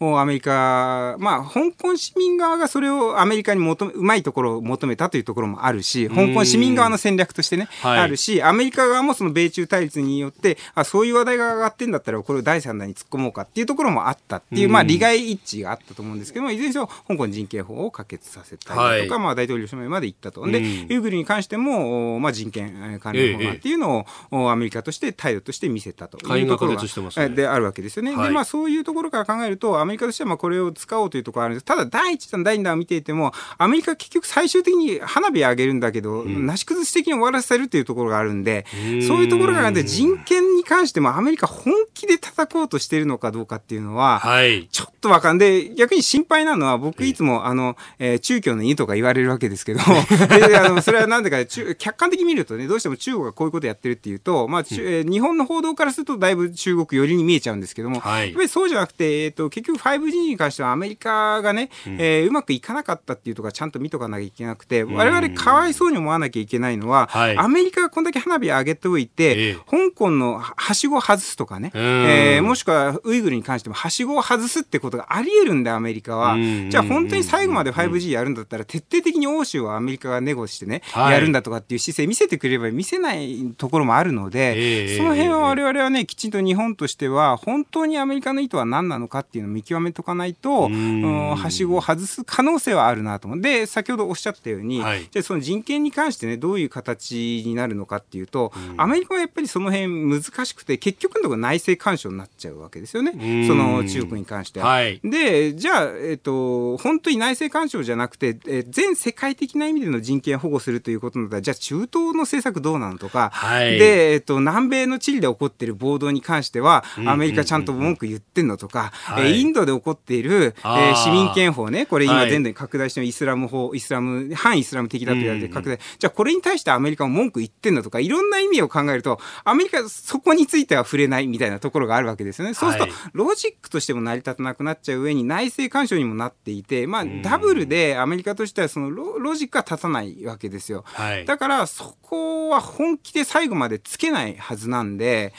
を、はい、アメリカ、まあ、香港市民側がそれをアメリカに求めうまいところを求めたというところもあるし香港市民側の戦略としてね、あるしアメリカ側もその米中対立によってあそういう話題が上がってんだったらこれを第三弾に突っ込もうかっていうところもあったっていう、まあ、利害一致があったと思うんですけどもいずれにせよ香港人権法を可決させたりとか、はい、まあ、大統領署名まで行ったと。で、ウイグルに関しても、まあ、人権関連法案っていうのを、アメリカとして態度として見せたというところが、ね、であるわけですよね。はい、でまあ、そういうところから考えるとアメリカとしてはまあこれを使おうというところあるんです。ただ第一弾第二弾を見ていてもアメリカ結局最終的に花火上げるんだけど、うん、なし崩し的に終わらせるというところがあるんでそういうところがあって人権に関してもアメリカ本気で叩こうとしているのかどうかっていうのは、はい、ちょっとわかんで逆に心配なのは僕いつもあの、えー、中共の犬とか言われるわけですけど [LAUGHS] であのそれはなんでか客観的に見るとねどうしても中国がこういうことやってるっていうと、まあ、うん、えー、日本の報道からするとだいぶ中国寄りに見えちゃうんですけども、はい、やっぱりそうじゃなくて、えーと、結局 5G に関してはアメリカがね、うん。えー、うまくいかなかったっていうところちゃんと見とかなきゃいけなくて、我々かわいそうに思わなきゃいけないのは、はい、アメリカがこんだけ花火上げておいて、えー、香港のはしごを外すとかね、えー、もしくはウイグルに関してもはしごを外すってことがあり得るんだアメリカは。じゃあ本当に最後まで 5G やるんだったら徹底的に欧州はアメリカがネゴしてね、はい、やるんだとかっていう姿勢見せてくれれば見せないところもあるので、えー、その辺は我々はね、きちんと日本としては、本当にアメリカの意図は何なのかっていうのを見極めとかないと、はしごを外す可能性はあるなと思う。で、先ほどおっしゃったように、はい、じゃあその人権に関してね、どういう形になるのかっていうと、アメリカはやっぱりその辺難しくて、結局のところ内政干渉になっちゃうわけですよね。その中国に関しては。はい、で、じゃあ、えっ、ー、と、本当に内政干渉じゃなくて、えー、全世界的な意味での人権保護するということだったら、じゃあ中東の政策どうなのとか、はい、で、えっ、ー、と、南米のチリで起こっている暴動に関しては、アメリカちゃんと文句言ってんのとか、インドで起こっている、えー、市民権法ね、これ今全土に拡大してイスラム法、イスラム、反イスラム的だと言われて拡大、じゃあこれに対してアメリカも文句言ってんのとか、いろんな意味を考えると、アメリカそこについいては触れないみたいなところがあるわけですよね。そうすると、ロジックとしても成り立たなくなっちゃう上に内政干渉にもなっていて、まあ、ダブルでアメリカとしてはそのロロジックは立たないわけですよ。はい、だから、そこは本気で最後までつけないはずなんで、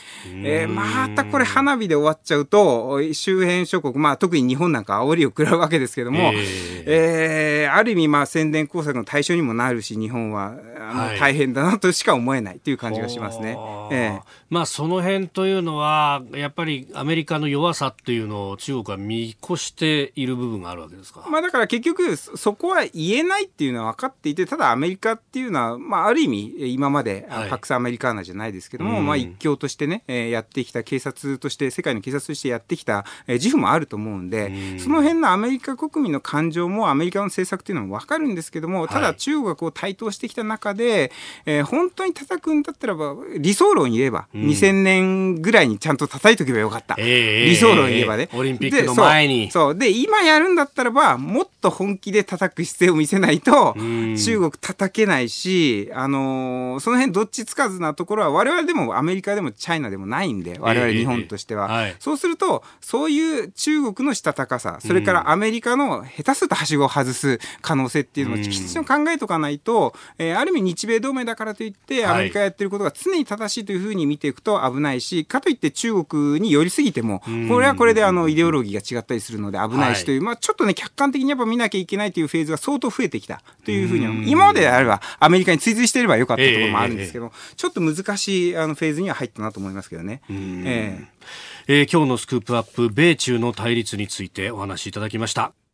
えー、またこれ花火で終わっちゃうと、周辺諸国、まあ、特に日本なんか煽りを食らうわけですけども、えー、えー、ある意味、まあ、宣伝工作の対象にもなるし、日本はあの、はい、大変だなとしか思えないという感じがしますね。えー、まあ、その辺というのは、やっぱりアメリカの弱さっていうのを中国は見越している部分があるわけですか。まあ、だから結局、そこは言えないっていうのは分かっていて、ただアメリカっていうのは、まあ、ある意味、今まで、はい、パクスアメリカーナじゃないですけども、まあ、一強としてね、やってきた警察として、世界の警察としてやってきた、自負もあると思うんで、うんその辺のアメリカ国民の感情もアメリカの政策っていうのも分かるんですけども、ただ中国がこう台頭してきた中で、え、本当に叩くんだったらば、理想論言えば、うん、2000年ぐらいにちゃんと叩いとけばよかった。えー、理想論言えばね、オリンピックの前に。そう。で、今やるんだったらば、もっと本気で叩く姿勢を見せないと、中国叩けないし、あのー、その辺どっちつかずなところは、我々でもアメリカでもチャイナでもないんで、我々日本としては。はい、そうすると、そういう中国のしたたかさ、それからアメリカの下手するとはしごを外す可能性っていうのをきちんと考えとかないと、えー、ある意味日米同盟だからといって、アメリカがやってることが常に正しいというふうに見ていくと危ないし、かといって中国に寄りすぎても、これはこれであのイデオロギーが違ったりするので危ないしという、まあちょっとね、客観的にやっぱ見なきゃいけないというフェーズが相当増えてきた。というふうに、今まであればアメリカに追随していればよかったところもあるんですけど、ちょっと難しいあのフェーズには入ったなと思いますけどね。えーえー、今日のスクープアップ米中の対立についてお話しいただきました。